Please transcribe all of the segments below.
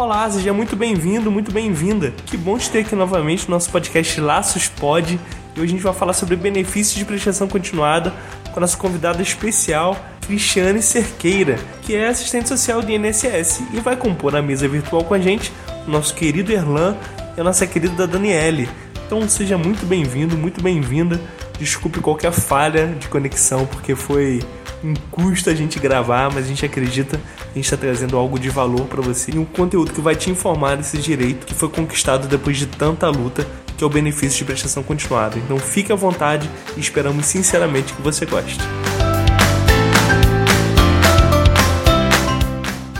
Olá, seja muito bem-vindo, muito bem-vinda. Que bom te ter aqui novamente no nosso podcast Laços Pod. E hoje a gente vai falar sobre benefícios de prestação continuada com a nossa convidada especial, Cristiane Cerqueira, que é assistente social do INSS e vai compor a mesa virtual com a gente o nosso querido Erlan e a nossa querida Daniele. Então seja muito bem-vindo, muito bem-vinda. Desculpe qualquer falha de conexão, porque foi custo a gente gravar, mas a gente acredita a gente está trazendo algo de valor para você e um conteúdo que vai te informar desse direito que foi conquistado depois de tanta luta, que é o benefício de prestação continuada. Então fique à vontade e esperamos sinceramente que você goste.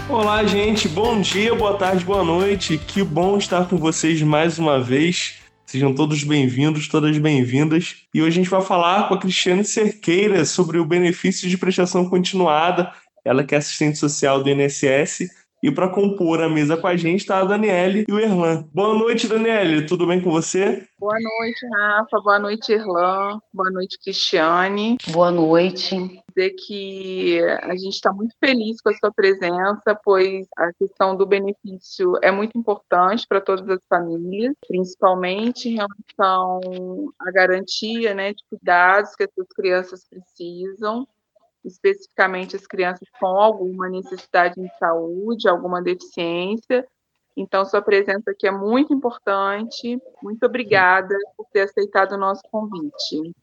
Olá, gente. Bom dia, boa tarde, boa noite. Que bom estar com vocês mais uma vez. Sejam todos bem-vindos, todas bem-vindas. E hoje a gente vai falar com a Cristiane Cerqueira sobre o benefício de prestação continuada. Ela que é assistente social do INSS. E para compor a mesa com a gente está a Daniele e o Erlan. Boa noite, Daniele. Tudo bem com você? Boa noite, Rafa. Boa noite, Erlan. Boa noite, Cristiane. Boa noite. Dizer que a gente está muito feliz com a sua presença, pois a questão do benefício é muito importante para todas as famílias, principalmente em relação à garantia né, de cuidados que as suas crianças precisam especificamente as crianças com alguma necessidade de saúde, alguma deficiência, então, sua presença aqui é muito importante. Muito obrigada por ter aceitado o nosso convite.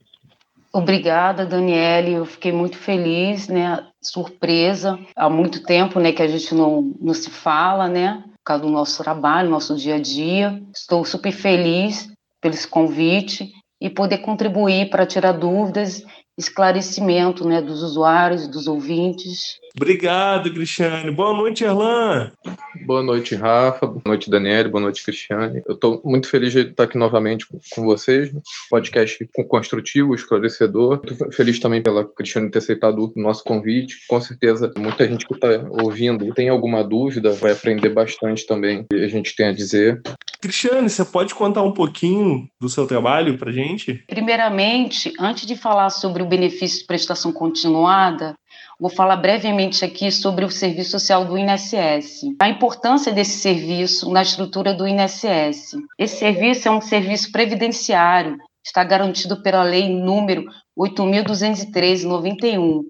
Obrigada, Daniele. Eu fiquei muito feliz, né? Surpresa. Há muito tempo, né, que a gente não, não se fala, né? Por causa do nosso trabalho, nosso dia a dia. Estou super feliz pelo esse convite e poder contribuir para tirar dúvidas esclarecimento né, dos usuários, dos ouvintes. Obrigado, Cristiane. Boa noite, Erlan. Boa noite, Rafa. Boa noite, Daniele. Boa noite, Cristiane. Eu estou muito feliz de estar aqui novamente com vocês. Podcast construtivo, esclarecedor. Muito feliz também pela Cristiane ter aceitado o nosso convite. Com certeza, muita gente que está ouvindo tem alguma dúvida, vai aprender bastante também o que a gente tem a dizer. Cristiane, você pode contar um pouquinho do seu trabalho para gente? Primeiramente, antes de falar sobre o benefício de prestação continuada, vou falar brevemente aqui sobre o serviço social do INSS. A importância desse serviço na estrutura do INSS. Esse serviço é um serviço previdenciário, está garantido pela lei número 8.213/91,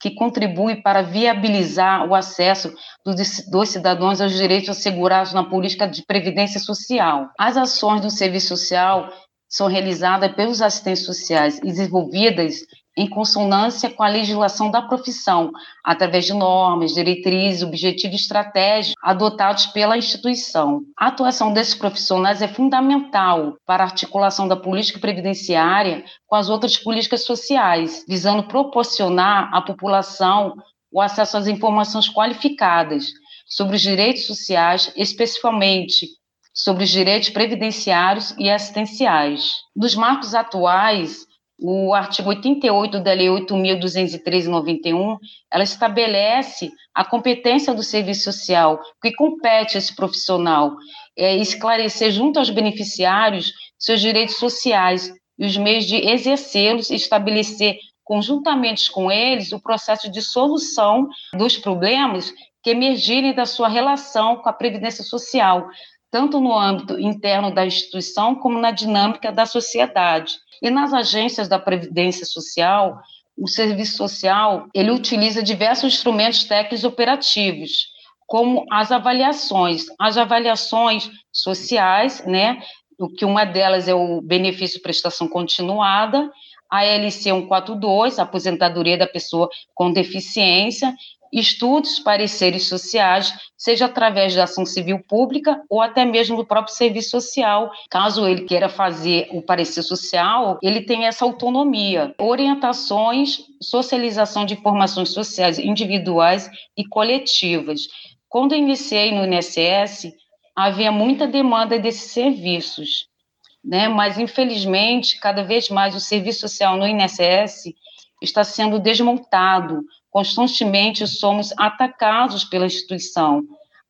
que contribui para viabilizar o acesso dos cidadãos aos direitos assegurados na política de previdência social. As ações do serviço social são realizadas pelos assistentes sociais e desenvolvidas em consonância com a legislação da profissão, através de normas, diretrizes, objetivos e estratégias adotados pela instituição. A atuação desses profissionais é fundamental para a articulação da política previdenciária com as outras políticas sociais, visando proporcionar à população o acesso às informações qualificadas sobre os direitos sociais, especificamente sobre os direitos previdenciários e assistenciais. Nos marcos atuais, o artigo 88 da Lei 8.213/91, ela estabelece a competência do serviço social, que compete a esse profissional, é esclarecer junto aos beneficiários seus direitos sociais e os meios de exercê-los e estabelecer conjuntamente com eles o processo de solução dos problemas que emergirem da sua relação com a previdência social, tanto no âmbito interno da instituição como na dinâmica da sociedade. E nas agências da previdência social, o serviço social ele utiliza diversos instrumentos técnicos operativos, como as avaliações, as avaliações sociais, né? O que uma delas é o benefício prestação continuada, a LC 142, a aposentadoria da pessoa com deficiência, estudos, pareceres sociais, seja através da ação civil pública ou até mesmo do próprio serviço social. Caso ele queira fazer o parecer social, ele tem essa autonomia. Orientações, socialização de informações sociais individuais e coletivas. Quando iniciei no INSS, havia muita demanda desses serviços, né? mas infelizmente, cada vez mais o serviço social no INSS está sendo desmontado, constantemente somos atacados pela instituição.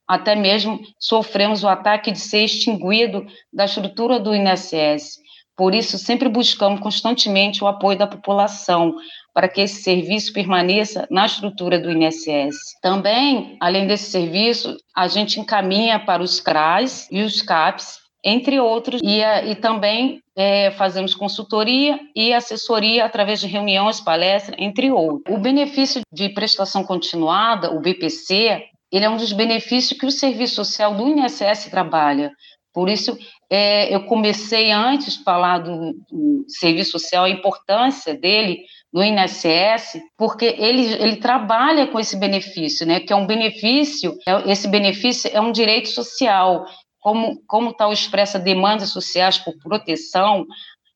Até mesmo sofremos o ataque de ser extinguido da estrutura do INSS. Por isso, sempre buscamos constantemente o apoio da população, para que esse serviço permaneça na estrutura do INSS. Também, além desse serviço, a gente encaminha para os CRAs e os CAPs, entre outros, e, e também é, fazemos consultoria e assessoria através de reuniões, palestras, entre outros. O benefício de prestação continuada, o BPC, ele é um dos benefícios que o Serviço Social do INSS trabalha. Por isso, é, eu comecei antes a falar do, do, Serviço Social, a importância dele no INSS, porque ele, ele trabalha com esse benefício, né, que é um benefício, é, esse benefício é um direito social, como como está expressa demandas sociais por proteção,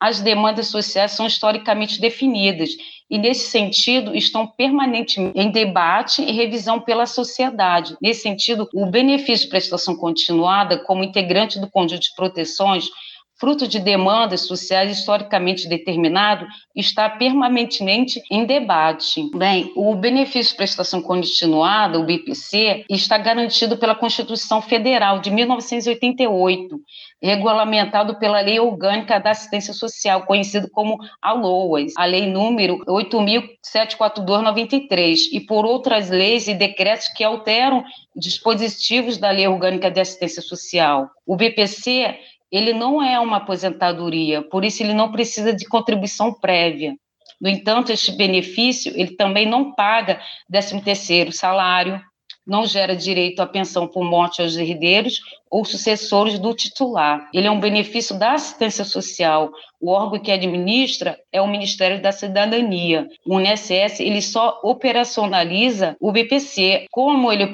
as demandas sociais são historicamente definidas e, nesse sentido, estão permanentemente em debate e revisão pela sociedade. Nesse sentido, o benefício de prestação continuada, como integrante do conjunto de proteções, fruto de demandas sociais historicamente determinado, está permanentemente em debate. Bem, o benefício de prestação continuada, o BPC, está garantido pela Constituição Federal de 1988, regulamentado pela Lei Orgânica da Assistência Social, conhecido como a LOAS, a Lei número 8.742/93, e por outras leis e decretos que alteram dispositivos da Lei Orgânica de Assistência Social. O BPC ele não é uma aposentadoria, por isso ele não precisa de contribuição prévia. No entanto, este benefício, ele também não paga 13º salário, não gera direito à pensão por morte aos herdeiros ou sucessores do titular. Ele é um benefício da assistência social. O órgão que administra é o Ministério da Cidadania. O INSS ele só operacionaliza o BPC. Como ele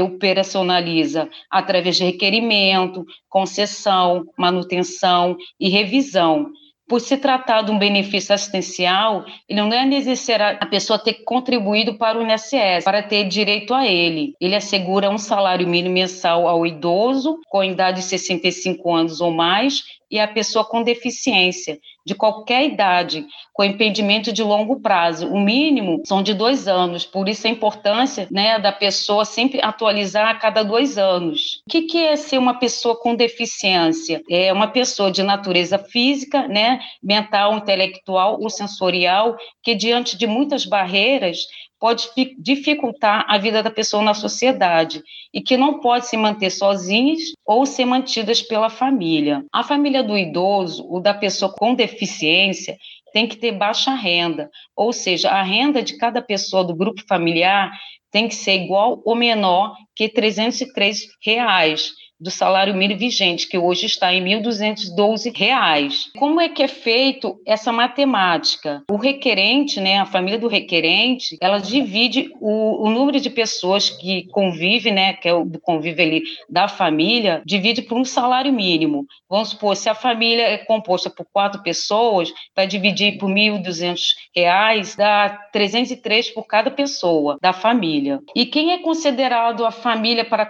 operacionaliza? Através de requerimento, concessão, manutenção e revisão por se tratar de um benefício assistencial, ele não é necessário a pessoa ter contribuído para o INSS para ter direito a ele. Ele assegura um salário mínimo mensal ao idoso com idade de 65 anos ou mais e a pessoa com deficiência de qualquer idade, com impedimento de longo prazo. O mínimo são de dois anos, por isso a importância né, da pessoa sempre atualizar a cada dois anos. O que, que é ser uma pessoa com deficiência? É uma pessoa de natureza física, né, mental, intelectual ou sensorial, que diante de muitas barreiras pode dificultar a vida da pessoa na sociedade e que não pode se manter sozinhas ou ser mantidas pela família. A família do idoso ou da pessoa com deficiência tem que ter baixa renda, ou seja, a renda de cada pessoa do grupo familiar tem que ser igual ou menor que 303 reais do salário mínimo vigente, que hoje está em R$ 1.212. Como é que é feito essa matemática? O requerente, né, a família do requerente, ela divide o, o número de pessoas que convive, né, que é o convívio ali da família, divide por um salário mínimo. Vamos supor, se a família é composta por quatro pessoas, vai dividir por R$ 1.200, dá 303 por cada pessoa da família. E quem é considerado a família para,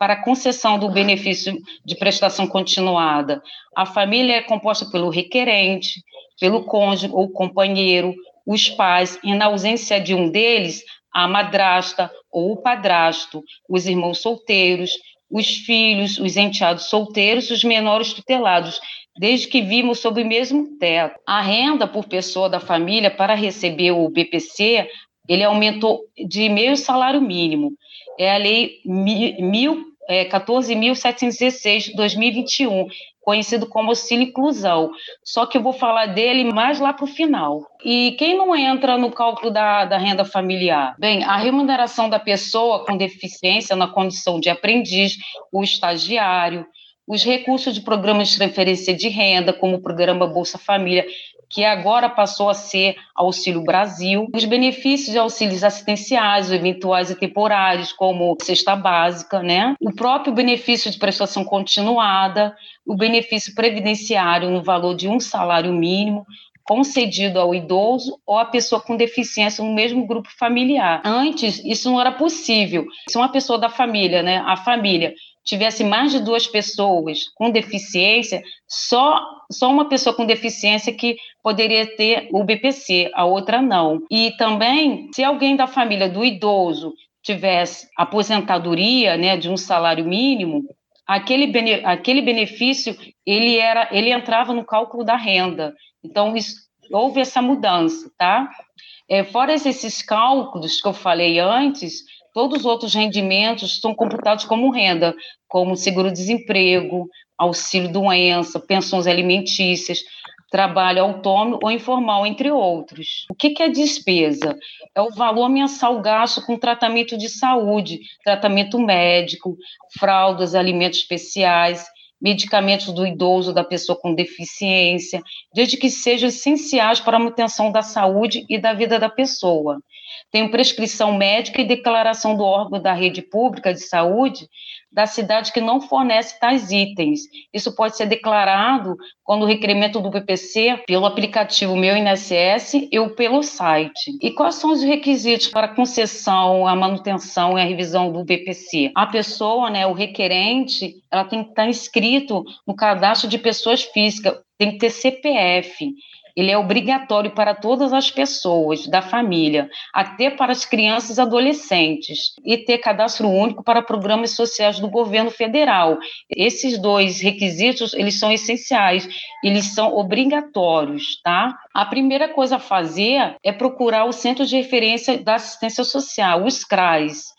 para a concessão do benefício de prestação continuada. A família é composta pelo requerente, pelo cônjuge ou companheiro, os pais, e na ausência de um deles, a madrasta ou o padrasto, os irmãos solteiros, os filhos, os enteados solteiros, os menores tutelados, desde que vimos sob o mesmo teto. A renda por pessoa da família para receber o BPC, ele aumentou de meio salário mínimo. É a lei mil é, 14.716 2021, conhecido como auxílio inclusão. Só que eu vou falar dele mais lá para o final. E quem não entra no cálculo da, da renda familiar? Bem, a remuneração da pessoa com deficiência na condição de aprendiz, o estagiário, os recursos de programas de transferência de renda, como o programa Bolsa Família, que agora passou a ser Auxílio Brasil, os benefícios de auxílios assistenciais, eventuais e temporários, como cesta básica, né? O próprio benefício de prestação continuada, o benefício previdenciário no valor de um salário mínimo, concedido ao idoso ou à pessoa com deficiência no mesmo grupo familiar. Antes, isso não era possível. Se uma pessoa da família, né, a família, tivesse mais de duas pessoas com deficiência, só, só uma pessoa com deficiência que poderia ter o BPC, a outra não. E também, se alguém da família do idoso tivesse aposentadoria, né, de um salário mínimo, aquele, bene, aquele benefício ele era ele entrava no cálculo da renda. Então isso houve essa mudança, tá? É, fora esses cálculos que eu falei antes, todos os outros rendimentos são computados como renda, como seguro-desemprego, auxílio-doença, pensões alimentícias, trabalho autônomo ou informal, entre outros. O que é despesa? É o valor mensal gasto com tratamento de saúde, tratamento médico, fraldas, alimentos especiais, medicamentos do idoso, da pessoa com deficiência, desde que sejam essenciais para a manutenção da saúde e da vida da pessoa. Tem prescrição médica e declaração do órgão da rede pública de saúde da cidade que não fornece tais itens. Isso pode ser declarado quando o requerimento do BPC pelo aplicativo Meu INSS ou pelo site. E quais são os requisitos para a concessão, a manutenção e a revisão do BPC? A pessoa, né, o requerente, ela tem que estar inscrito no cadastro de pessoas físicas, tem que ter CPF ele é obrigatório para todas as pessoas da família, até para as crianças e adolescentes, e ter cadastro único para programas sociais do governo federal. Esses dois requisitos, eles são essenciais, eles são obrigatórios, tá? A primeira coisa a fazer é procurar o Centro de Referência da Assistência Social, os CRAS,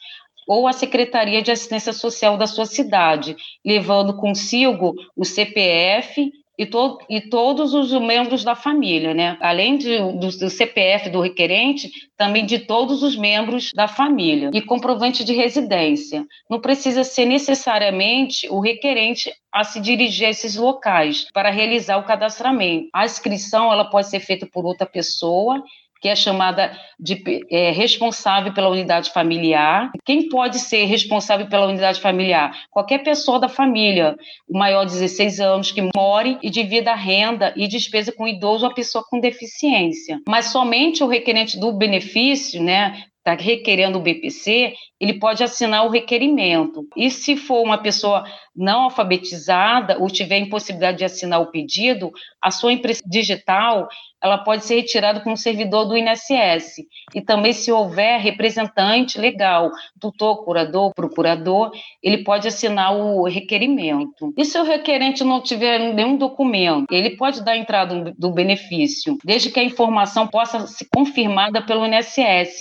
ou a Secretaria de Assistência Social da sua cidade, levando consigo o CPF e, to e todos os membros da família, né? Além de, do, do, CPF do requerente, também de todos os membros da família. E comprovante de residência. Não precisa ser necessariamente o requerente a se dirigir a esses locais para realizar o cadastramento. A inscrição ela pode ser feita por outra pessoa que é chamada de é, responsável pela unidade familiar. Quem pode ser responsável pela unidade familiar? Qualquer pessoa da família, maior de 16 anos, que more e divida a renda e despesa com idoso ou a pessoa com deficiência. Mas somente o requerente do benefício, né, está requerendo o BPC, ele pode assinar o requerimento. E se for uma pessoa não alfabetizada ou tiver impossibilidade de assinar o pedido, a sua impressão digital ela pode ser retirada com um servidor do INSS. E também, se houver representante legal, tutor, curador, procurador, ele pode assinar o requerimento. E se o requerente não tiver nenhum documento, ele pode dar entrada do benefício, desde que a informação possa ser confirmada pelo INSS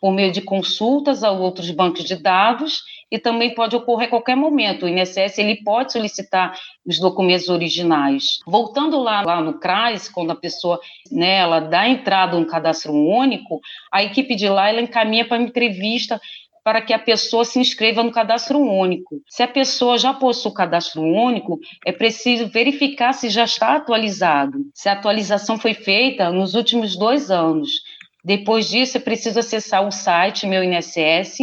por meio de consultas a outros bancos de dados e também pode ocorrer a qualquer momento. O INSS ele pode solicitar os documentos originais. Voltando lá, lá no CRAS, quando a pessoa né, ela dá entrada no cadastro único, a equipe de lá ela encaminha para uma entrevista para que a pessoa se inscreva no cadastro único. Se a pessoa já possui o cadastro único, é preciso verificar se já está atualizado, se a atualização foi feita nos últimos dois anos. Depois disso, é preciso acessar o site Meu INSS,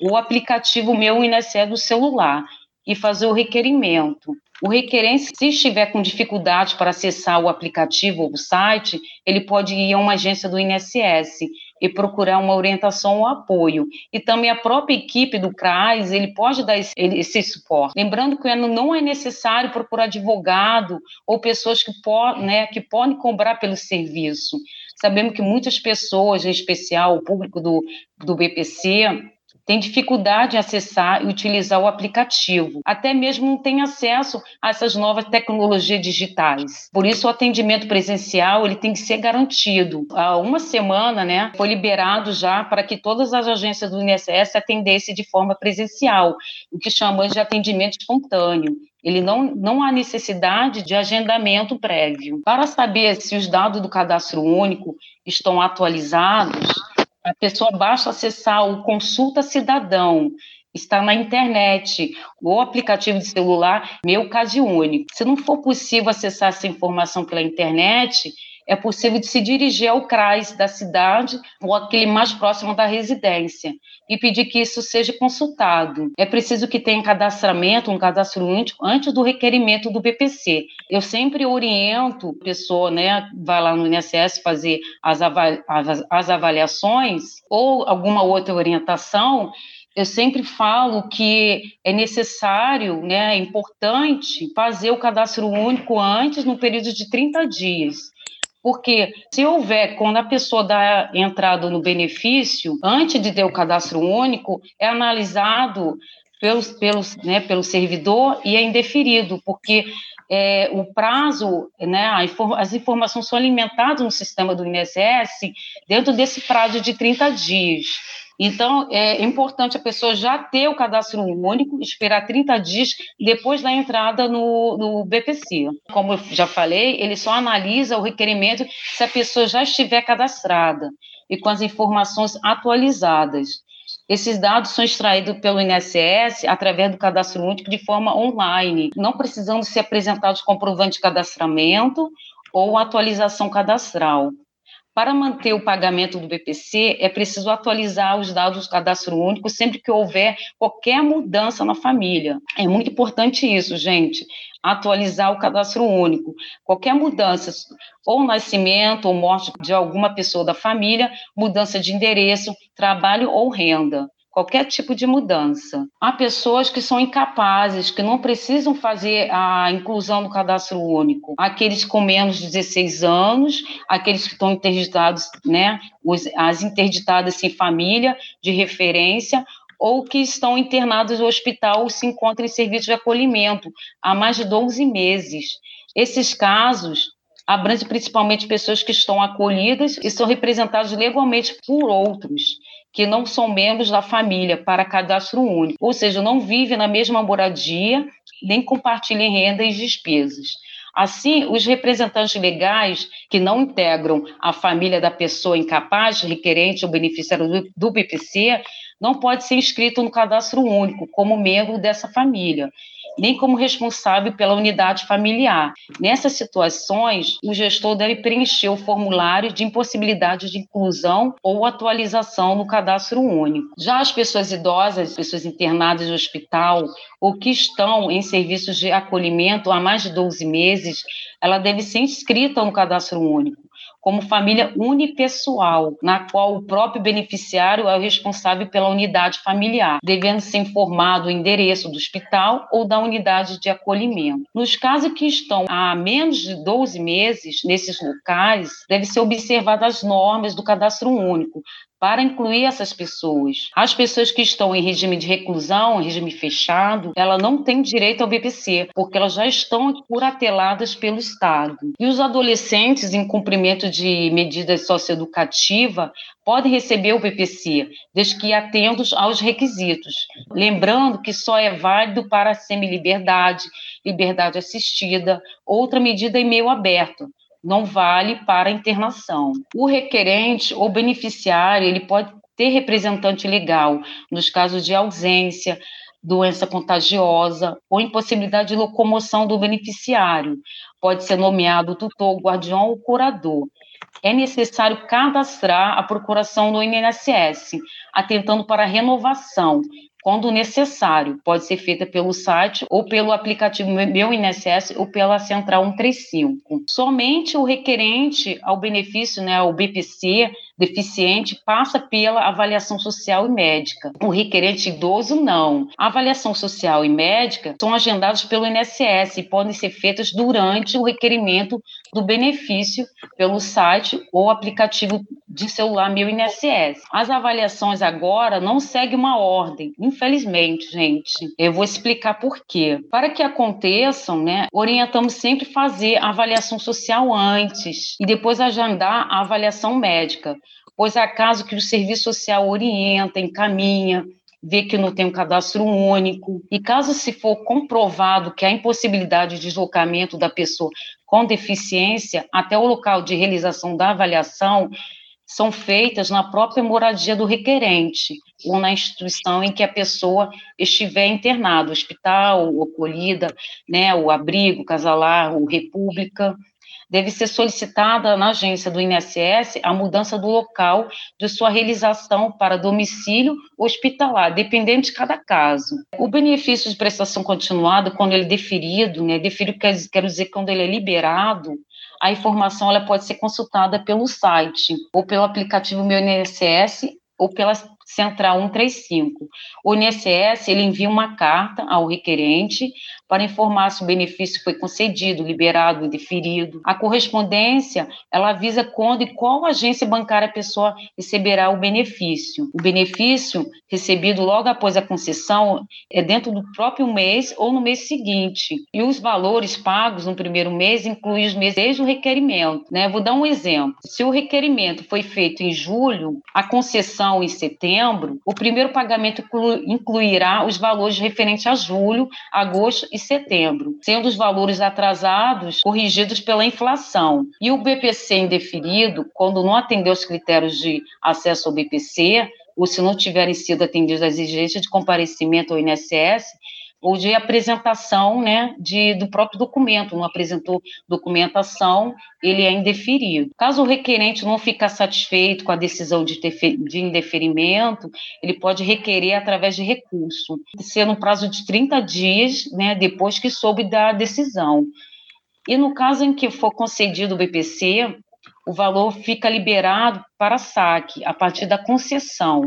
o aplicativo Meu INSS do celular e fazer o requerimento. O requerente, se estiver com dificuldade para acessar o aplicativo ou o site, ele pode ir a uma agência do INSS e procurar uma orientação ou apoio. E também a própria equipe do CRAS, ele pode dar esse, esse suporte. Lembrando que não é necessário procurar advogado ou pessoas que, po, né, que podem cobrar pelo serviço. Sabemos que muitas pessoas, em especial o público do, do BPC, tem dificuldade em acessar e utilizar o aplicativo, até mesmo não tem acesso a essas novas tecnologias digitais. Por isso, o atendimento presencial ele tem que ser garantido. Há uma semana, né, foi liberado já para que todas as agências do INSS atendessem de forma presencial, o que chamamos de atendimento espontâneo. Ele não, não há necessidade de agendamento prévio. Para saber se os dados do cadastro único estão atualizados, a pessoa basta acessar o Consulta Cidadão, está na internet, o aplicativo de celular Meu Caso Único. Se não for possível acessar essa informação pela internet, é possível de se dirigir ao CRAS da cidade ou aquele mais próximo da residência e pedir que isso seja consultado. É preciso que tenha cadastramento, um cadastro único, antes do requerimento do BPC. Eu sempre oriento a pessoa, né, vai lá no INSS fazer as, avali as, as avaliações ou alguma outra orientação, eu sempre falo que é necessário, né, é importante fazer o cadastro único antes, no período de 30 dias. Porque se houver, quando a pessoa dá entrada no benefício, antes de ter o cadastro único, é analisado pelos, pelos, né, pelo servidor e é indeferido, porque é, o prazo, né, as informações são alimentadas no sistema do INSS dentro desse prazo de 30 dias. Então, é importante a pessoa já ter o cadastro único, esperar 30 dias depois da entrada no, no BPC. Como eu já falei, ele só analisa o requerimento se a pessoa já estiver cadastrada e com as informações atualizadas. Esses dados são extraídos pelo INSS através do cadastro único de forma online, não precisando ser apresentados comprovante de cadastramento ou atualização cadastral. Para manter o pagamento do BPC, é preciso atualizar os dados do cadastro único sempre que houver qualquer mudança na família. É muito importante isso, gente. Atualizar o cadastro único. Qualquer mudança, ou nascimento ou morte de alguma pessoa da família, mudança de endereço, trabalho ou renda qualquer tipo de mudança. Há pessoas que são incapazes, que não precisam fazer a inclusão no cadastro único. Aqueles com menos de 16 anos, aqueles que estão interditados, né, as interditadas sem família de referência, ou que estão internados no hospital ou se encontram em serviço de acolhimento há mais de 12 meses. Esses casos abrangem principalmente pessoas que estão acolhidas e são representadas legalmente por outros que não são membros da família para cadastro único, ou seja, não vivem na mesma moradia, nem compartilham renda e despesas. Assim, os representantes legais que não integram a família da pessoa incapaz, requerente ou beneficiário do BPC, não pode ser inscrito no cadastro único como membro dessa família nem como responsável pela unidade familiar. Nessas situações, o gestor deve preencher o formulário de impossibilidade de inclusão ou atualização no cadastro único. Já as pessoas idosas, pessoas internadas no hospital ou que estão em serviços de acolhimento há mais de 12 meses, ela deve ser inscrita no cadastro único como família unipessoal, na qual o próprio beneficiário é o responsável pela unidade familiar, devendo ser informado o endereço do hospital ou da unidade de acolhimento. Nos casos que estão há menos de 12 meses nesses locais, deve ser observadas as normas do cadastro único, para incluir essas pessoas. As pessoas que estão em regime de reclusão, regime fechado, ela não tem direito ao BPC, porque elas já estão curateladas pelo Estado. E os adolescentes em cumprimento de medidas socioeducativas podem receber o BPC, desde que atentos aos requisitos. Lembrando que só é válido para semi-liberdade, liberdade assistida, outra medida em meio aberto, não vale para internação. O requerente ou beneficiário, ele pode ter representante legal nos casos de ausência, doença contagiosa ou impossibilidade de locomoção do beneficiário. Pode ser nomeado tutor, guardião ou curador. É necessário cadastrar a procuração no INSS, atentando para a renovação, quando necessário. Pode ser feita pelo site ou pelo aplicativo Meu INSS ou pela Central 135. Somente o requerente ao benefício, né, o BPC, deficiente passa pela avaliação social e médica. O requerente idoso, não. A avaliação social e médica são agendadas pelo INSS e podem ser feitas durante o requerimento do benefício pelo site ou aplicativo de celular Meu INSS. As avaliações agora não seguem uma ordem, infelizmente, gente. Eu vou explicar por quê. Para que aconteçam, né, orientamos sempre fazer a avaliação social antes e depois agendar a avaliação médica pois há caso que o serviço social orienta, encaminha, vê que não tem um cadastro único, e caso se for comprovado que há impossibilidade de deslocamento da pessoa com deficiência até o local de realização da avaliação, são feitas na própria moradia do requerente, ou na instituição em que a pessoa estiver internada, hospital, acolhida, né, o abrigo, casalar, o república, deve ser solicitada na agência do INSS a mudança do local de sua realização para domicílio hospitalar, dependendo de cada caso. O benefício de prestação continuada, quando ele é deferido, né, deferido quer, quer dizer quando ele é liberado, a informação ela pode ser consultada pelo site ou pelo aplicativo Meu INSS ou pela Central 135. O INSS ele envia uma carta ao requerente para informar se o benefício foi concedido, liberado, deferido. A correspondência, ela avisa quando e qual agência bancária a pessoa receberá o benefício. O benefício recebido logo após a concessão é dentro do próprio mês ou no mês seguinte. E os valores pagos no primeiro mês incluem os meses desde o requerimento. Né? Vou dar um exemplo. Se o requerimento foi feito em julho, a concessão em setembro, o primeiro pagamento incluirá os valores referentes a julho, agosto e setembro, sendo os valores atrasados corrigidos pela inflação. E o BPC indeferido, quando não atendeu os critérios de acesso ao BPC, ou se não tiverem sido atendidas as exigências de comparecimento ao INSS, ou de apresentação né, de, do próprio documento, não apresentou documentação, ele é indeferido. Caso o requerente não ficar satisfeito com a decisão de, de indeferimento, ele pode requerer através de recurso, sendo um prazo de 30 dias né, depois que soube da decisão. E no caso em que for concedido o BPC, o valor fica liberado para saque a partir da concessão,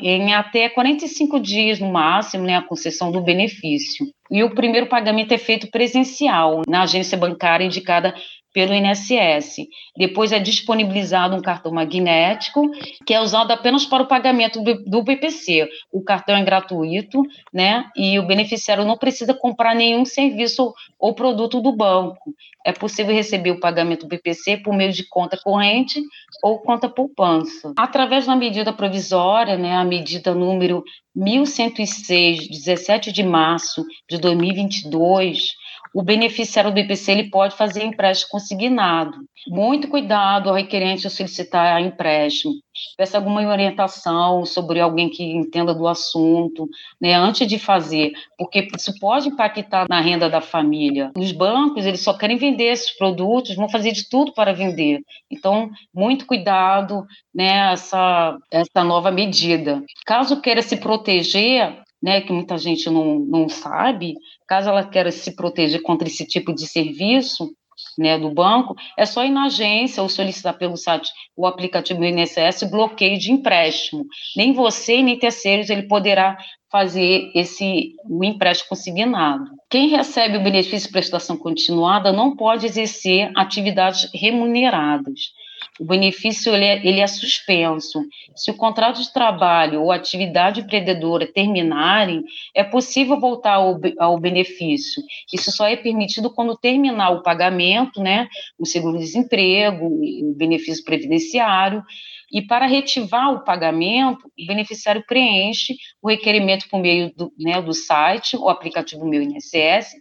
em até 45 dias no máximo, né, a concessão do benefício. E o primeiro pagamento é feito presencial na agência bancária indicada pelo INSS. Depois é disponibilizado um cartão magnético, que é usado apenas para o pagamento do BPC. O cartão é gratuito, né? E o beneficiário não precisa comprar nenhum serviço ou produto do banco. É possível receber o pagamento do BPC por meio de conta corrente ou conta poupança. Através da medida provisória, né, a medida número 1106, 17 de março de 2022, o beneficiário do BPC ele pode fazer empréstimo consignado. Muito cuidado ao requerente solicitar empréstimo. Peça alguma orientação sobre alguém que entenda do assunto, né, antes de fazer, porque isso pode impactar na renda da família. Os bancos, eles só querem vender esses produtos, vão fazer de tudo para vender. Então, muito cuidado, né, essa, essa nova medida. Caso queira se proteger, né, que muita gente não, não sabe, caso ela queira se proteger contra esse tipo de serviço, né, do banco, é só ir na agência ou solicitar pelo site o aplicativo do INSS bloqueio de empréstimo. Nem você nem terceiros ele poderá fazer esse o empréstimo consignado. Quem recebe o benefício de prestação continuada não pode exercer atividades remuneradas o benefício ele é, ele é suspenso. Se o contrato de trabalho ou atividade empreendedora terminarem, é possível voltar ao, ao benefício. Isso só é permitido quando terminar o pagamento, né, o seguro-desemprego, o benefício previdenciário, e para retivar o pagamento, o beneficiário preenche o requerimento por meio do, né, do site, o aplicativo Meu INSS,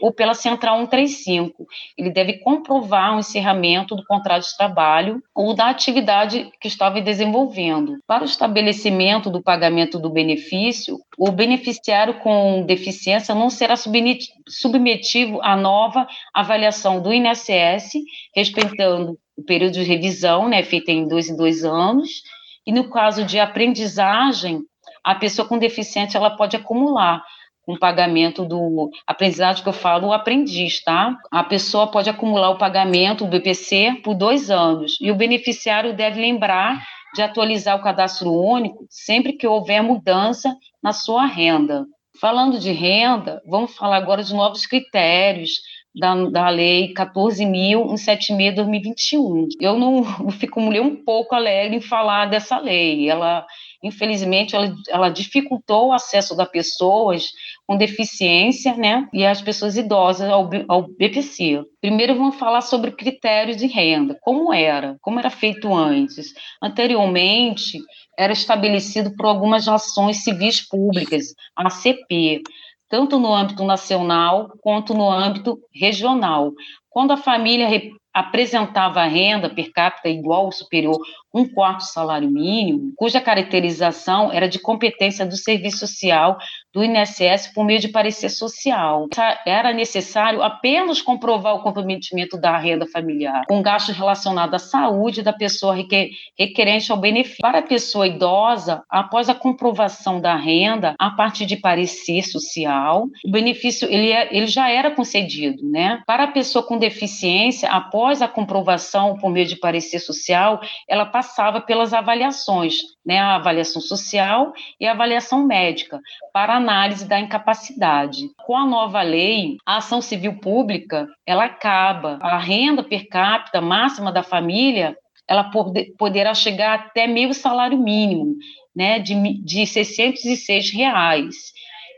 ou pela Central 135. Ele deve comprovar o encerramento do contrato de trabalho ou da atividade que estava desenvolvendo. Para o estabelecimento do pagamento do benefício, o beneficiário com deficiência não será submetido à nova avaliação do INSS, respeitando o período de revisão, né, feita em dois em dois anos, e no caso de aprendizagem, a pessoa com deficiência ela pode acumular um pagamento do aprendizagem que eu falo, o aprendiz, tá? A pessoa pode acumular o pagamento do BPC por dois anos e o beneficiário deve lembrar de atualizar o cadastro único sempre que houver mudança na sua renda. Falando de renda, vamos falar agora de novos critérios da, da Lei 14.176-2021. Eu não eu fico um pouco alegre em falar dessa lei. Ela, infelizmente, ela, ela dificultou o acesso das pessoas com deficiência, né, e as pessoas idosas ao, ao BPC. Primeiro vamos falar sobre critérios de renda. Como era? Como era feito antes? Anteriormente, era estabelecido por algumas ações civis públicas, a ACP, tanto no âmbito nacional quanto no âmbito regional. Quando a família apresentava renda per capita igual ou superior a um quarto salário mínimo, cuja caracterização era de competência do serviço social do INSS por meio de parecer social. Era necessário apenas comprovar o comprometimento da renda familiar com gastos relacionados à saúde da pessoa requerente ao benefício. Para a pessoa idosa, após a comprovação da renda, a partir de parecer social, o benefício ele, é, ele já era concedido, né? Para a pessoa com deficiência, após a comprovação por meio de parecer social, ela passava pelas avaliações, né? A avaliação social e a avaliação médica para análise da incapacidade. Com a nova lei, a ação civil pública, ela acaba. A renda per capita máxima da família, ela poderá chegar até meio salário mínimo, né, de, de 606 reais.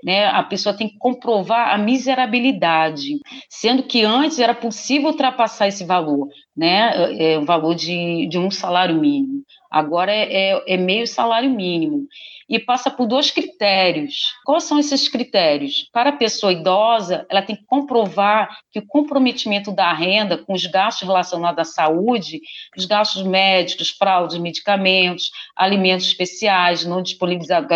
Né, a pessoa tem que comprovar a miserabilidade, sendo que antes era possível ultrapassar esse valor, né, é, é, o valor de, de um salário mínimo. Agora é, é, é meio salário mínimo e passa por dois critérios. Quais são esses critérios? Para a pessoa idosa, ela tem que comprovar que o comprometimento da renda com os gastos relacionados à saúde, os gastos médicos, fraudes, medicamentos, alimentos especiais não disponibilizados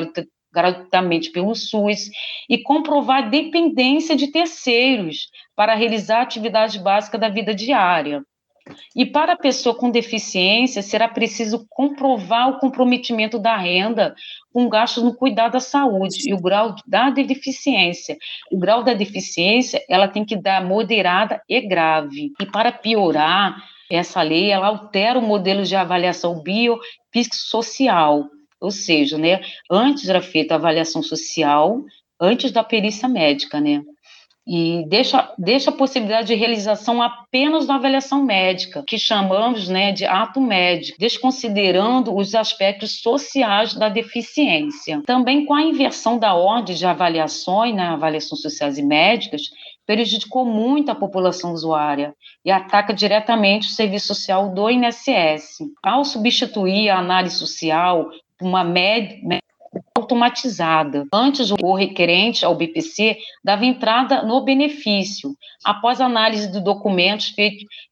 gratuitamente pelo SUS e comprovar dependência de terceiros para realizar a atividade básica da vida diária. E para a pessoa com deficiência, será preciso comprovar o comprometimento da renda com gastos no cuidado da saúde e o grau da deficiência. O grau da deficiência, ela tem que dar moderada e grave. E para piorar, essa lei, ela altera o modelo de avaliação biopsicossocial, ou seja, né, antes era feita a avaliação social, antes da perícia médica, né? e deixa, deixa a possibilidade de realização apenas da avaliação médica, que chamamos né, de ato médico, desconsiderando os aspectos sociais da deficiência. Também com a inversão da ordem de avaliações, né, avaliações sociais e médicas, prejudicou muito a população usuária e ataca diretamente o serviço social do INSS. Ao substituir a análise social uma média automatizada. Antes, o requerente ao BPC dava entrada no benefício, após análise de documentos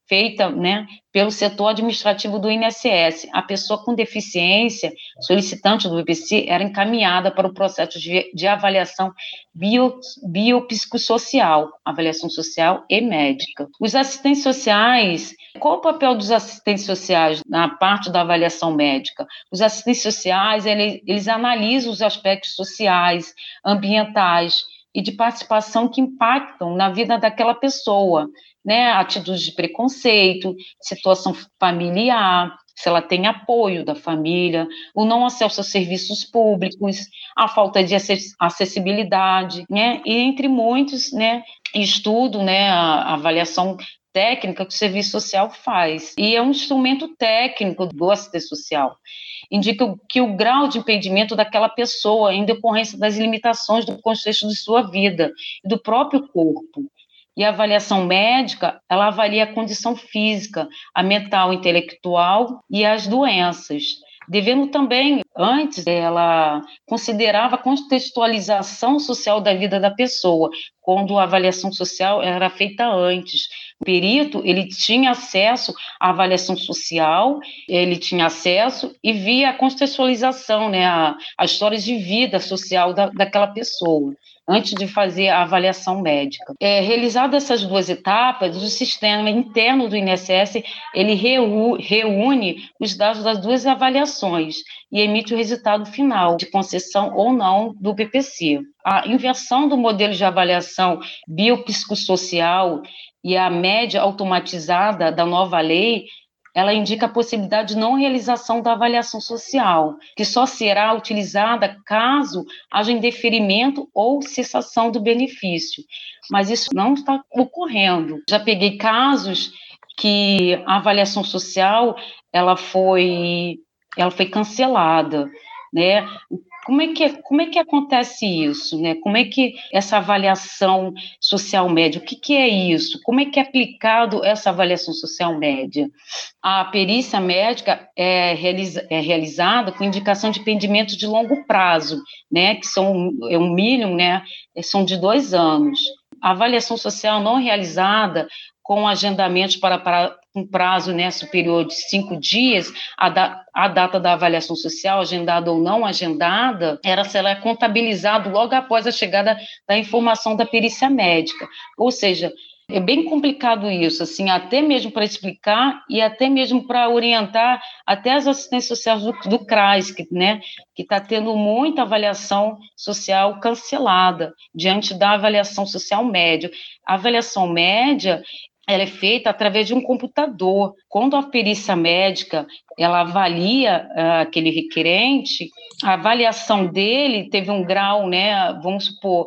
feita né, pelo setor administrativo do INSS. A pessoa com deficiência, solicitante do BPC, era encaminhada para o processo de, de avaliação bio, biopsicossocial, avaliação social e médica. Os assistentes sociais, qual o papel dos assistentes sociais na parte da avaliação médica? Os assistentes sociais, eles, eles analisam os aspectos sociais, ambientais, e de participação que impactam na vida daquela pessoa, né? Atitudes de preconceito, situação familiar, se ela tem apoio da família, o não acesso a serviços públicos, a falta de acessibilidade, né? E entre muitos, né? Estudo, né? A avaliação técnica que o serviço social faz. E é um instrumento técnico do assistente social. Indica que o grau de impedimento daquela pessoa em decorrência das limitações do contexto de sua vida e do próprio corpo. E a avaliação médica, ela avalia a condição física, a mental, intelectual e as doenças devendo também, antes, ela considerava a contextualização social da vida da pessoa, quando a avaliação social era feita antes. O perito, ele tinha acesso à avaliação social, ele tinha acesso e via a contextualização, né, a, a história de vida social da, daquela pessoa antes de fazer a avaliação médica. É, realizadas essas duas etapas, o sistema interno do INSS ele reúne os dados das duas avaliações e emite o resultado final de concessão ou não do BPC. A inversão do modelo de avaliação biopsicossocial e a média automatizada da nova lei ela indica a possibilidade de não realização da avaliação social, que só será utilizada caso haja indeferimento ou cessação do benefício. Mas isso não está ocorrendo. Já peguei casos que a avaliação social ela foi ela foi cancelada, né? Como é que, como é que acontece isso? Né? Como é que essa avaliação social média, o que, que é isso? Como é que é aplicado essa avaliação social média? A perícia médica é, realiza, é realizada com indicação de pendimentos de longo prazo, né? que são é um mínimo, né? são de dois anos. A avaliação social não realizada com agendamentos para um prazo né, superior de cinco dias, a, da, a data da avaliação social, agendada ou não agendada, era se ela é contabilizado logo após a chegada da informação da perícia médica. Ou seja, é bem complicado isso, assim, até mesmo para explicar e até mesmo para orientar até as assistências sociais do, do CRAS, que né, está tendo muita avaliação social cancelada diante da avaliação social média. A avaliação média ela é feita através de um computador. Quando a perícia médica ela avalia uh, aquele requerente, a avaliação dele teve um grau, né? Vamos supor,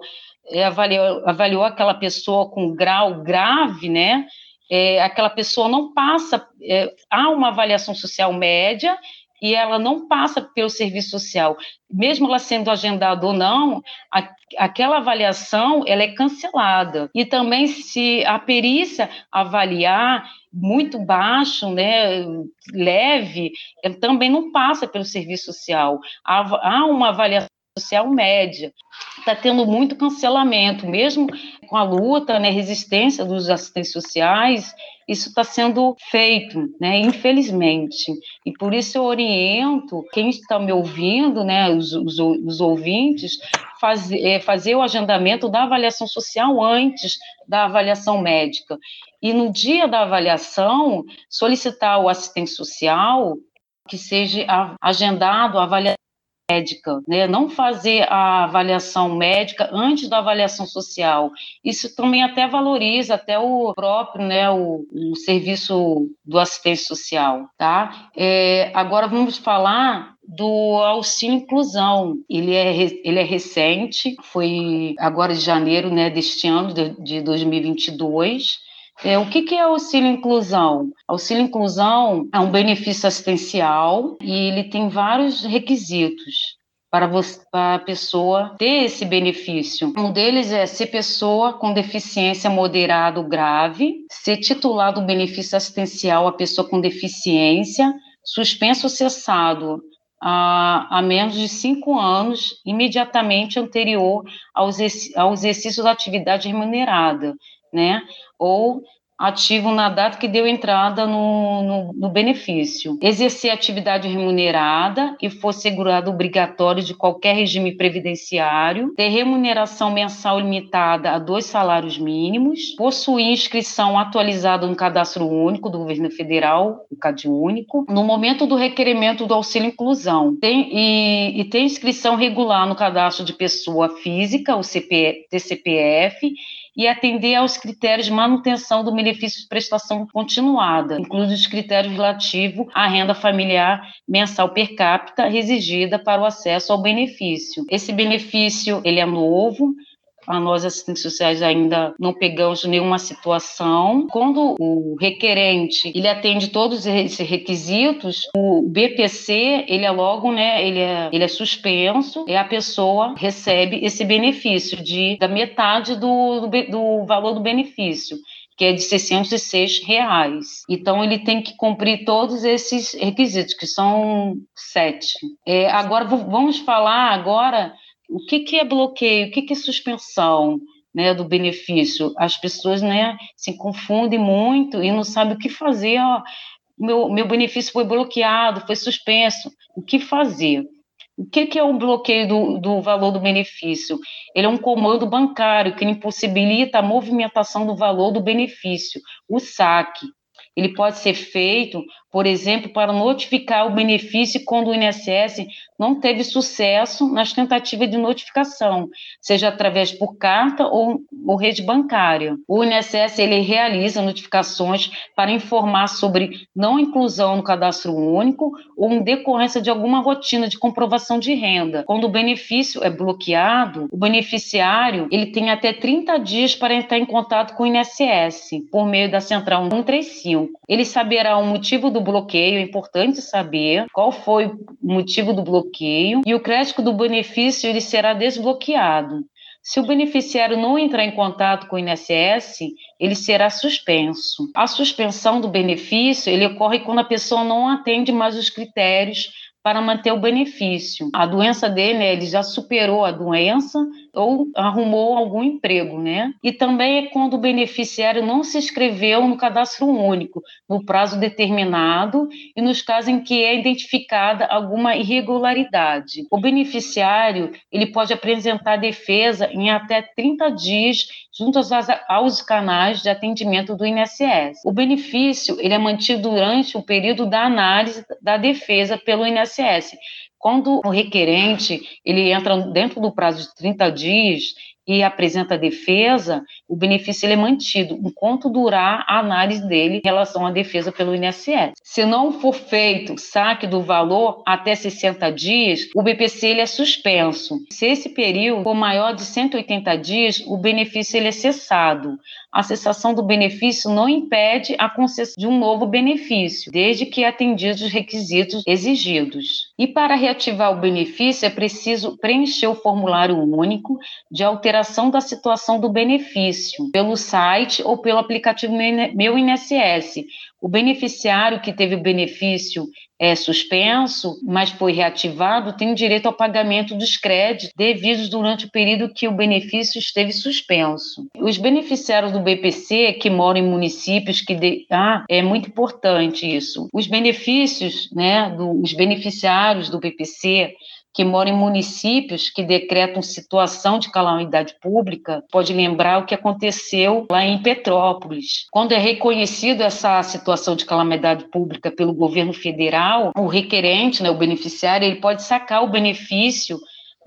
é, avaliou, avaliou aquela pessoa com grau grave, né? É, aquela pessoa não passa, é, há uma avaliação social média e ela não passa pelo serviço social, mesmo ela sendo agendada ou não, a, aquela avaliação ela é cancelada. E também se a perícia avaliar muito baixo, né, leve, também não passa pelo serviço social. Há, há uma avaliação social média. Está tendo muito cancelamento, mesmo com a luta, né, resistência dos assistentes sociais, isso está sendo feito, né, infelizmente. E por isso eu oriento quem está me ouvindo, né, os, os, os ouvintes, fazer, é, fazer o agendamento da avaliação social antes da avaliação médica. E no dia da avaliação, solicitar o assistente social que seja agendado a avaliação médica, né? não fazer a avaliação médica antes da avaliação social. Isso também até valoriza até o próprio, né, o, o serviço do assistente social, tá? É, agora vamos falar do auxílio inclusão. Ele é, ele é recente, foi agora de janeiro né, deste ano, de, de 2022. É, o que, que é auxílio inclusão? Auxílio inclusão é um benefício assistencial e ele tem vários requisitos para, a pessoa ter esse benefício. Um deles é ser pessoa com deficiência moderada ou grave, ser titular do benefício assistencial a pessoa com deficiência, suspenso ou cessado a, a, menos de cinco anos, imediatamente anterior ao exercício da atividade remunerada, né? Ou ativo na data que deu entrada no, no, no, benefício. Exercer atividade remunerada e for segurado obrigatório de qualquer regime previdenciário, ter remuneração mensal limitada a dois salários mínimos, possuir inscrição atualizada no cadastro único do governo federal, o CadÚnico, no momento do requerimento do auxílio inclusão, tem, e, e ter inscrição regular no cadastro de pessoa física, o CP, TCPF, e atender aos critérios de manutenção do benefício de prestação continuada, incluindo os critérios relativos à renda familiar mensal per capita exigida para o acesso ao benefício. Esse benefício ele é novo, nós assistentes sociais ainda não pegamos nenhuma situação. Quando o requerente ele atende todos esses requisitos, o BPC ele é logo, né, ele é, ele é suspenso e a pessoa recebe esse benefício de da metade do, do, do valor do benefício que é de 606 reais. Então ele tem que cumprir todos esses requisitos, que são sete. É, agora vamos falar agora o que, que é bloqueio, o que, que é suspensão né, do benefício? As pessoas né, se confundem muito e não sabem o que fazer. Ó, meu, meu benefício foi bloqueado, foi suspenso. O que fazer? O que, que é o bloqueio do, do valor do benefício? Ele é um comando bancário que impossibilita a movimentação do valor do benefício, o saque. Ele pode ser feito, por exemplo, para notificar o benefício quando o INSS não teve sucesso nas tentativas de notificação, seja através por carta ou, ou rede bancária. O INSS ele realiza notificações para informar sobre não inclusão no cadastro único ou em decorrência de alguma rotina de comprovação de renda. Quando o benefício é bloqueado, o beneficiário ele tem até 30 dias para entrar em contato com o INSS por meio da central 135. Ele saberá o motivo do bloqueio, é importante saber qual foi o motivo do bloqueio e o crédito do benefício ele será desbloqueado. Se o beneficiário não entrar em contato com o INSS, ele será suspenso. A suspensão do benefício ele ocorre quando a pessoa não atende mais os critérios para manter o benefício. A doença dele, ele já superou a doença ou arrumou algum emprego, né? E também é quando o beneficiário não se inscreveu no cadastro único no prazo determinado e nos casos em que é identificada alguma irregularidade. O beneficiário, ele pode apresentar defesa em até 30 dias junto aos canais de atendimento do INSS. O benefício, ele é mantido durante o período da análise da defesa pelo INSS, quando o requerente ele entra dentro do prazo de 30 dias e apresenta defesa, o benefício ele é mantido enquanto durar a análise dele em relação à defesa pelo INSS. Se não for feito saque do valor até 60 dias, o BPC ele é suspenso. Se esse período for maior de 180 dias, o benefício ele é cessado a cessação do benefício não impede a concessão de um novo benefício, desde que atendidos os requisitos exigidos. E para reativar o benefício é preciso preencher o formulário único de alteração da situação do benefício pelo site ou pelo aplicativo Meu INSS, o beneficiário que teve o benefício é, suspenso, mas foi reativado, tem direito ao pagamento dos créditos devidos durante o período que o benefício esteve suspenso. Os beneficiários do BPC que moram em municípios que de... ah, é muito importante isso. Os benefícios, né, dos beneficiários do BPC que mora em municípios que decretam situação de calamidade pública, pode lembrar o que aconteceu lá em Petrópolis. Quando é reconhecido essa situação de calamidade pública pelo governo federal, o requerente, né, o beneficiário, ele pode sacar o benefício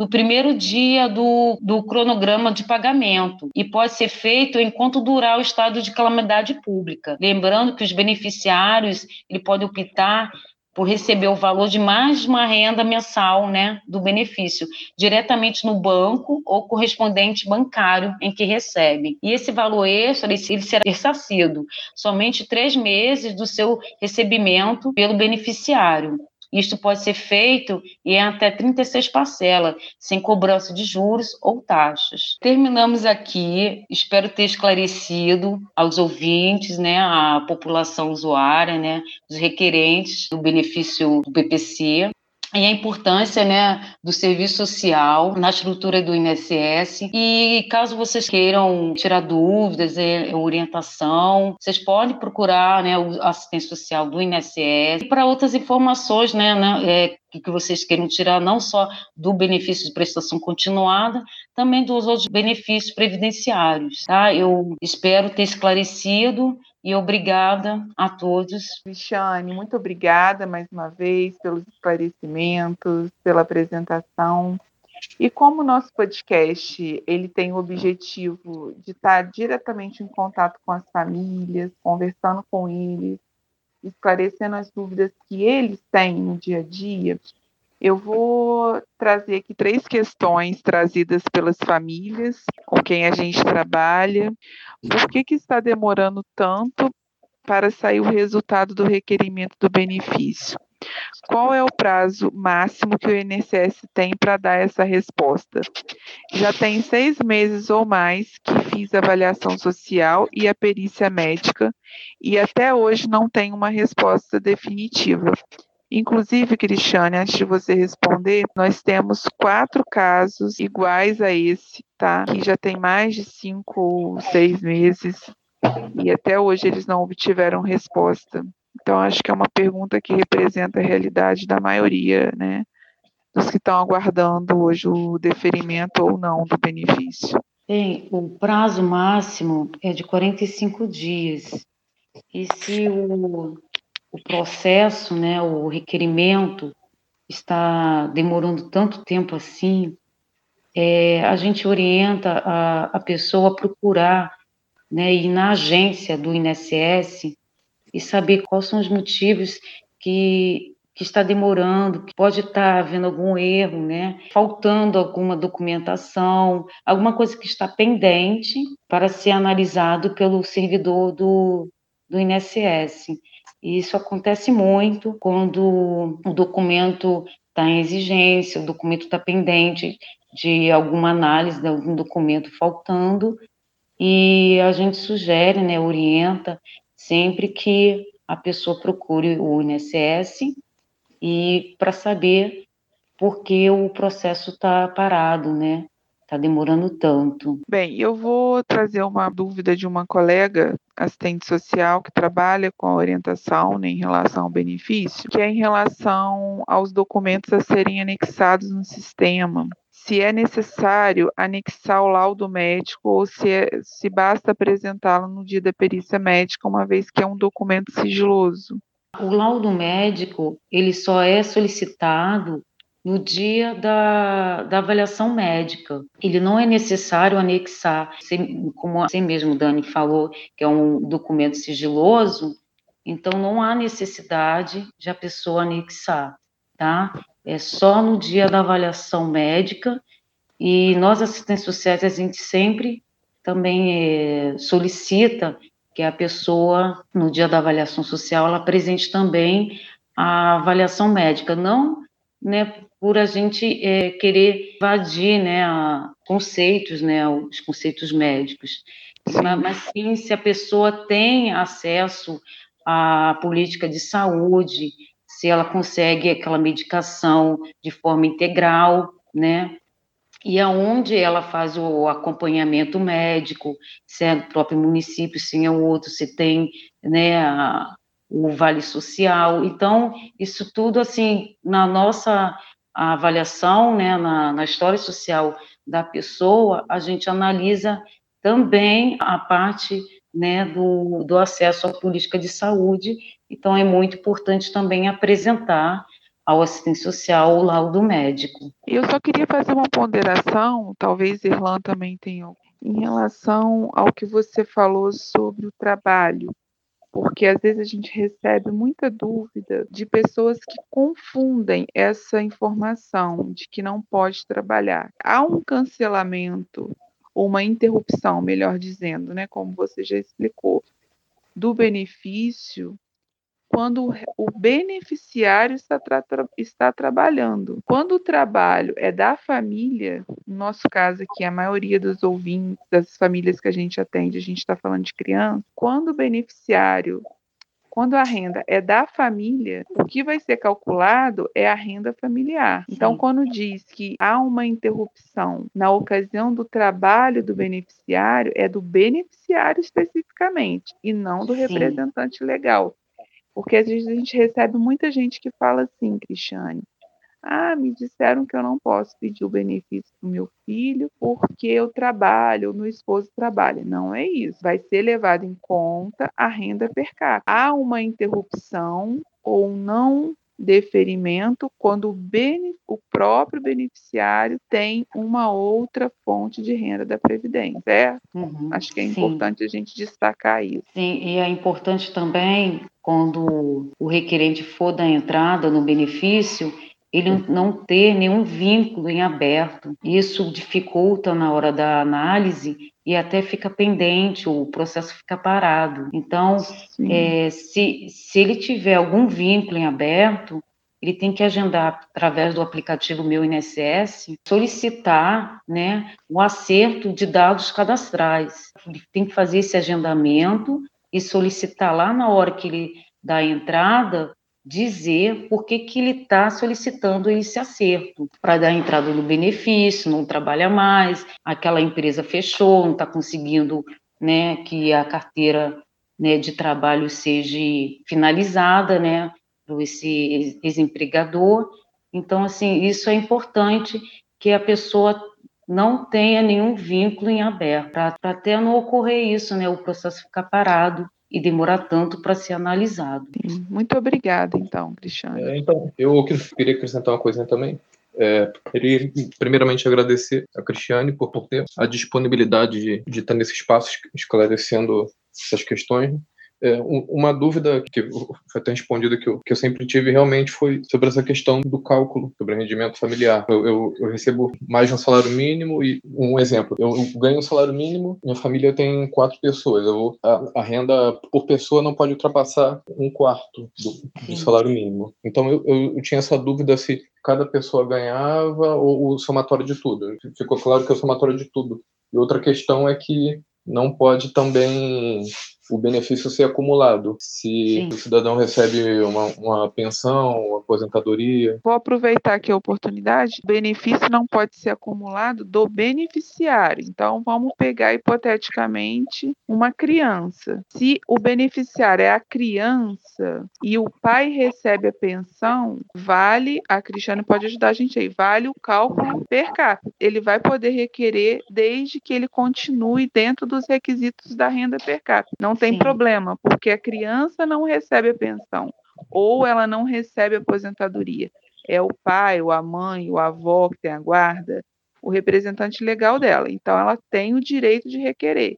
no primeiro dia do, do cronograma de pagamento e pode ser feito enquanto durar o estado de calamidade pública. Lembrando que os beneficiários ele pode optar por receber o valor de mais uma renda mensal né, do benefício, diretamente no banco ou correspondente bancário em que recebe. E esse valor extra ele será ressarcido somente três meses do seu recebimento pelo beneficiário. Isto pode ser feito em até 36 parcelas, sem cobrança de juros ou taxas. Terminamos aqui, espero ter esclarecido aos ouvintes, né, a população usuária, né, os requerentes do benefício do BPC e a importância né, do serviço social na estrutura do INSS. E caso vocês queiram tirar dúvidas, é, orientação, vocês podem procurar né, o assistente social do INSS. E para outras informações né, né, é, que vocês queiram tirar, não só do benefício de prestação continuada, também dos outros benefícios previdenciários. Tá? Eu espero ter esclarecido e obrigada a todos. Cristiane, muito obrigada mais uma vez pelos esclarecimentos, pela apresentação. E como o nosso podcast ele tem o objetivo de estar diretamente em contato com as famílias, conversando com eles, esclarecendo as dúvidas que eles têm no dia a dia, eu vou trazer aqui três questões trazidas pelas famílias com quem a gente trabalha. Por que, que está demorando tanto para sair o resultado do requerimento do benefício? Qual é o prazo máximo que o INSS tem para dar essa resposta? Já tem seis meses ou mais que fiz a avaliação social e a perícia médica e até hoje não tem uma resposta definitiva. Inclusive, Cristiane, antes de você responder, nós temos quatro casos iguais a esse, tá? Que já tem mais de cinco ou seis meses e até hoje eles não obtiveram resposta. Então, acho que é uma pergunta que representa a realidade da maioria, né? Dos que estão aguardando hoje o deferimento ou não do benefício. Bem, o prazo máximo é de 45 dias. E se o o processo, né, o requerimento está demorando tanto tempo assim, é, a gente orienta a, a pessoa a procurar né, ir na agência do INSS e saber quais são os motivos que, que está demorando, que pode estar havendo algum erro, né, faltando alguma documentação, alguma coisa que está pendente para ser analisado pelo servidor do, do INSS. E isso acontece muito quando o documento está em exigência, o documento está pendente de alguma análise de algum documento faltando, e a gente sugere, né, orienta sempre que a pessoa procure o INSS e para saber por que o processo está parado, né? Está demorando tanto. Bem, eu vou trazer uma dúvida de uma colega assistente social que trabalha com a orientação né, em relação ao benefício, que é em relação aos documentos a serem anexados no sistema se é necessário anexar o laudo médico ou se, é, se basta apresentá-lo no dia da perícia médica, uma vez que é um documento sigiloso. O laudo médico, ele só é solicitado no dia da, da avaliação médica. Ele não é necessário anexar, como assim mesmo Dani falou, que é um documento sigiloso, então não há necessidade de a pessoa anexar, tá? é só no dia da avaliação médica e nós assistentes sociais a gente sempre também é, solicita que a pessoa no dia da avaliação social ela apresente também a avaliação médica, não né, por a gente é, querer invadir né, a, conceitos, né, os conceitos médicos, mas, mas sim se a pessoa tem acesso à política de saúde, se ela consegue aquela medicação de forma integral, né? E aonde ela faz o acompanhamento médico, se é no próprio município, se é outro, se tem, né, a, o vale social. Então, isso tudo, assim, na nossa avaliação, né, na, na história social da pessoa, a gente analisa também a parte né, do, do acesso à política de saúde. Então, é muito importante também apresentar ao assistente social o laudo médico. Eu só queria fazer uma ponderação, talvez Irlan também tenha, em relação ao que você falou sobre o trabalho, porque às vezes a gente recebe muita dúvida de pessoas que confundem essa informação de que não pode trabalhar. Há um cancelamento ou uma interrupção, melhor dizendo, né, como você já explicou, do benefício quando o beneficiário está, tra está trabalhando. Quando o trabalho é da família, no nosso caso aqui, a maioria dos ouvintes, das famílias que a gente atende, a gente está falando de criança, quando o beneficiário quando a renda é da família, o que vai ser calculado é a renda familiar. Então, quando diz que há uma interrupção na ocasião do trabalho do beneficiário, é do beneficiário especificamente e não do Sim. representante legal. Porque às vezes a gente recebe muita gente que fala assim, Cristiane, ah, me disseram que eu não posso pedir o benefício para o meu filho porque eu trabalho, o meu esposo trabalha. Não é isso. Vai ser levado em conta a renda per capita. Há uma interrupção ou não deferimento quando o, o, próprio beneficiário tem uma outra fonte de renda da Previdência, certo? Uhum, Acho que é importante sim. a gente destacar isso. Sim, e é importante também, quando o requerente for da entrada no benefício, ele não ter nenhum vínculo em aberto. Isso dificulta na hora da análise e até fica pendente, o processo fica parado. Então, é, se, se ele tiver algum vínculo em aberto, ele tem que agendar através do aplicativo Meu INSS, solicitar né, o acerto de dados cadastrais. Ele tem que fazer esse agendamento e solicitar lá na hora que ele dá a entrada dizer por que, que ele está solicitando esse acerto, para dar entrada no benefício, não trabalha mais, aquela empresa fechou, não está conseguindo né, que a carteira né, de trabalho seja finalizada né, por esse ex-empregador. Então, assim, isso é importante que a pessoa não tenha nenhum vínculo em aberto, para até não ocorrer isso, né, o processo ficar parado e demorar tanto para ser analisado. Sim. Muito obrigada, então, Cristiane. É, então, eu queria acrescentar uma coisinha também. É, queria primeiramente agradecer a Cristiane por, por ter a disponibilidade de, de estar nesse espaço esclarecendo essas questões. É, uma dúvida que foi até respondida que eu, que eu sempre tive realmente foi sobre essa questão do cálculo sobre rendimento familiar. Eu, eu, eu, recebo mais de um salário mínimo e um exemplo, eu ganho um salário mínimo, minha família tem quatro pessoas, eu, a, a renda por pessoa não pode ultrapassar um quarto do, do salário mínimo. Então eu, eu, tinha essa dúvida se cada pessoa ganhava ou o somatório de tudo. Ficou claro que é o somatório de tudo. E outra questão é que não pode também o benefício ser acumulado. Se Sim. o cidadão recebe uma, uma pensão, uma aposentadoria. Vou aproveitar aqui a oportunidade. O benefício não pode ser acumulado do beneficiário. Então, vamos pegar hipoteticamente uma criança. Se o beneficiário é a criança e o pai recebe a pensão, vale, a Cristiane pode ajudar a gente aí, vale o cálculo per capita. Ele vai poder requerer desde que ele continue dentro dos requisitos da renda per capita. Não tem Sim. problema, porque a criança não recebe a pensão ou ela não recebe aposentadoria. É o pai, ou a mãe, o avó que tem a guarda, o representante legal dela. Então, ela tem o direito de requerer.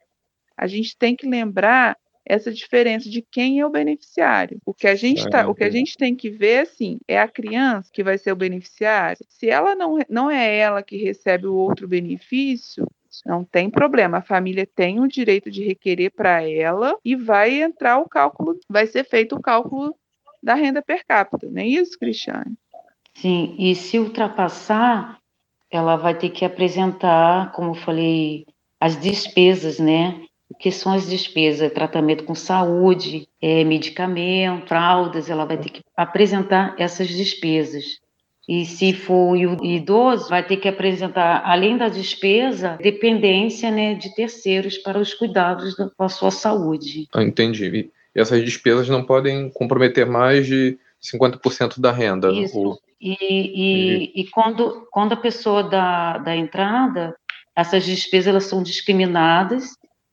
A gente tem que lembrar essa diferença de quem é o beneficiário. O que a gente tá, o que a gente tem que ver assim, é a criança que vai ser o beneficiário. Se ela não, não é ela que recebe o outro benefício, não tem problema. A família tem o direito de requerer para ela e vai entrar o cálculo, vai ser feito o cálculo da renda per capita, não é isso, Cristiane? Sim, e se ultrapassar, ela vai ter que apresentar, como eu falei, as despesas, né? O que são as despesas? Tratamento com saúde, é, medicamento, fraldas, ela vai ter que apresentar essas despesas. E se for idoso, vai ter que apresentar, além da despesa, dependência né, de terceiros para os cuidados da sua saúde. Ah, entendi. E essas despesas não podem comprometer mais de 50% da renda. Isso. Ou... E, e, e, quando, quando a pessoa dá, da entrada, essas despesas elas são discriminadas,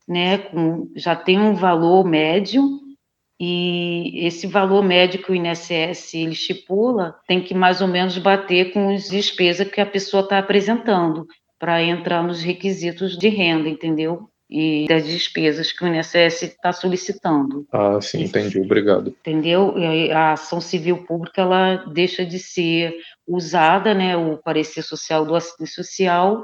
né, com, já tem um valor médio, e esse valor médio que o INSS ele estipula tem que mais ou menos bater com as despesas que a pessoa está apresentando para entrar nos requisitos de renda, entendeu? e das despesas que o INSS está solicitando. Ah, sim, entendi. Obrigado. Entendeu? A ação civil pública ela deixa de ser usada, né, o parecer social do assistente social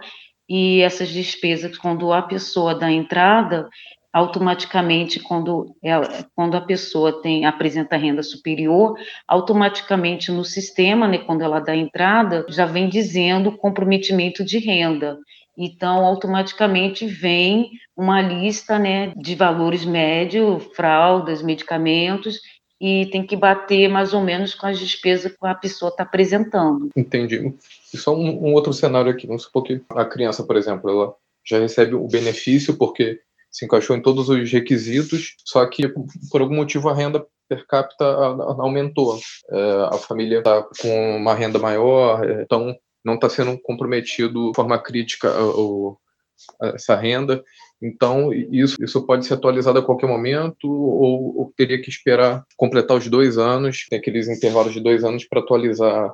e essas despesas quando a pessoa dá entrada automaticamente quando ela, quando a pessoa tem apresenta renda superior, automaticamente no sistema, né, quando ela dá entrada, já vem dizendo comprometimento de renda. Então, automaticamente vem uma lista né, de valores médios, fraldas, medicamentos, e tem que bater mais ou menos com as despesas que a pessoa está apresentando. Entendi. E só um, um, outro cenário aqui, vamos supor que a criança, por exemplo, ela já recebe o benefício porque se encaixou em todos os requisitos, só que por algum motivo a renda per capita aumentou. É, a família está com uma renda maior, é, então não está sendo comprometido de forma crítica o, essa renda. Então, isso, isso pode ser atualizado a qualquer momento ou, ou teria que esperar completar os dois anos, tem aqueles intervalos de dois anos para atualizar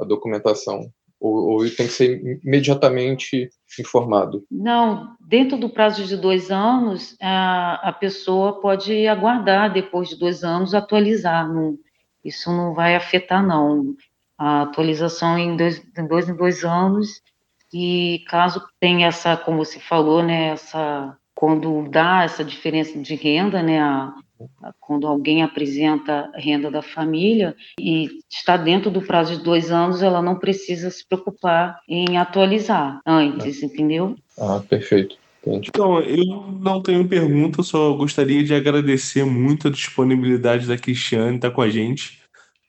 a documentação. Ou, ou, tem que ser imediatamente informado? Não, dentro do prazo de dois anos, a, a pessoa pode aguardar depois de dois anos atualizar. Não, isso não vai afetar, não a atualização em dois, em dois em dois anos e caso tenha essa, como você falou, né, essa quando dá essa diferença de renda, né, a, a, quando alguém apresenta a renda da família e está dentro do prazo de dois anos, ela não precisa se preocupar em atualizar antes, entendeu? Ah, perfeito. Então, eu não tenho pergunta, só gostaria de agradecer muito a disponibilidade da Cristiane estar com a gente.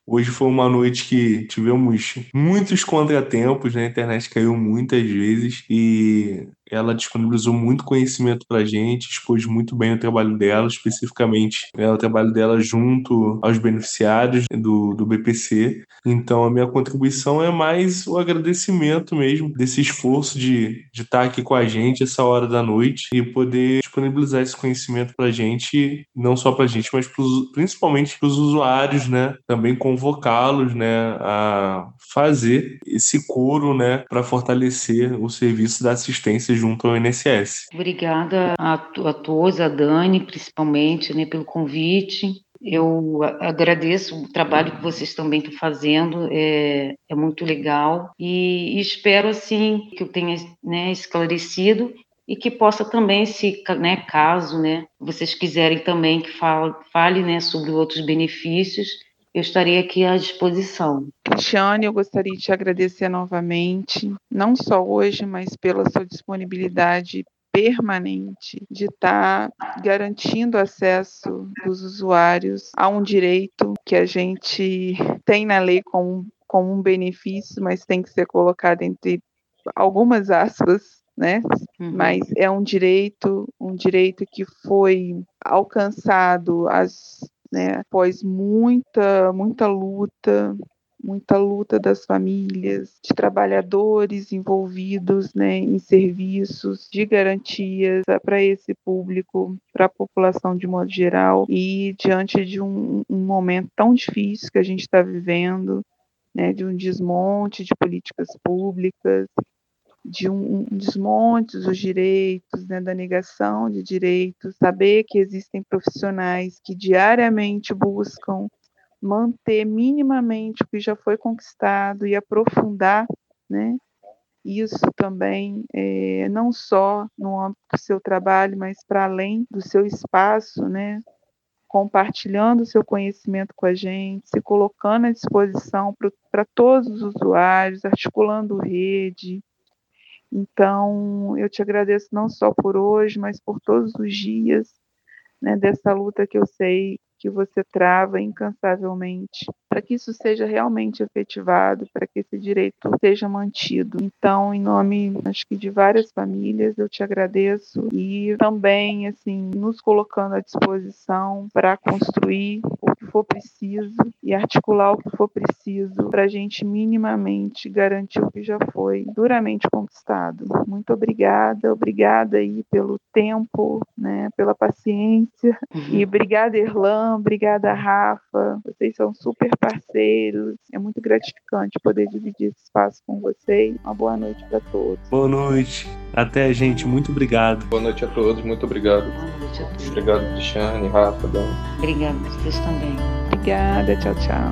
Hoje foi uma noite que tivemos muitos contratempos, né? a internet caiu muitas vezes e ela disponibilizou muito conhecimento para gente, expôs muito bem o trabalho dela, especificamente né, o trabalho dela junto aos beneficiários do, do BPC. Então, a minha contribuição é mais o agradecimento mesmo desse esforço de, de estar aqui com a gente essa hora da noite e poder disponibilizar esse conhecimento para gente, não só para gente, mas pros, principalmente para os usuários, né? Também convocá-los, né, a fazer esse coro, né, para fortalecer o serviço da assistência junto ao INSS. Obrigada a, a todos, a Dani principalmente, né, pelo convite. Eu agradeço o trabalho que vocês também estão fazendo, é, é muito legal e, espero assim que eu tenha né, esclarecido e que possa também, se né, caso né, vocês quiserem também que fale, fale né, sobre outros benefícios, eu estarei aqui à disposição. Cristiane, eu gostaria de te agradecer novamente, não só hoje, mas pela sua disponibilidade permanente de estar tá garantindo acesso dos usuários a um direito que a gente tem na lei como, como um benefício, mas tem que ser colocado entre algumas aspas, né? Uhum. Mas é um direito, um direito que foi alcançado as, né, após muita, muita luta, muita luta das famílias, de trabalhadores envolvidos né, em serviços de garantias para esse público, para a população de modo geral, e diante de um, um momento tão difícil que a gente está vivendo, né, de um desmonte de políticas públicas, de um, um desmonte dos direitos, né, da negação de direitos, saber que existem profissionais que diariamente buscam manter minimamente o que já foi conquistado e aprofundar, né? Isso também, é, não só no âmbito do seu trabalho, mas para além do seu espaço, né? Compartilhando o seu conhecimento com a gente, se colocando à disposição para todos os usuários, articulando rede. Então, eu te agradeço não só por hoje, mas por todos os dias né, dessa luta que eu sei que você trava incansavelmente, para que isso seja realmente efetivado, para que esse direito seja mantido. Então, em nome, acho que de várias famílias, eu te agradeço e também, assim, nos colocando à disposição para construir o for preciso e articular o que for preciso para a gente minimamente garantir o que já foi duramente conquistado. Muito obrigada, obrigada aí pelo tempo, né, pela paciência uhum. e obrigada, Erlan, obrigada, Rafa. Vocês são super parceiros. É muito gratificante poder dividir esse espaço com vocês. Uma boa noite para todos. Boa noite. Até, gente. Muito obrigado. Boa noite a todos. Muito obrigado. Boa noite a todos. Obrigado, Cristiane, Rafa, Dan. Obrigada, vocês também. Obrigada. Tchau, tchau.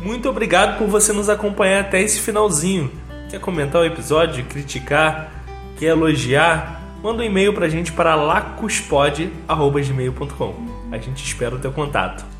Muito obrigado por você nos acompanhar até esse finalzinho. Quer comentar o episódio, criticar, quer elogiar? Manda um e-mail pra gente para lacuspod.gmail.com. A gente espera o teu contato.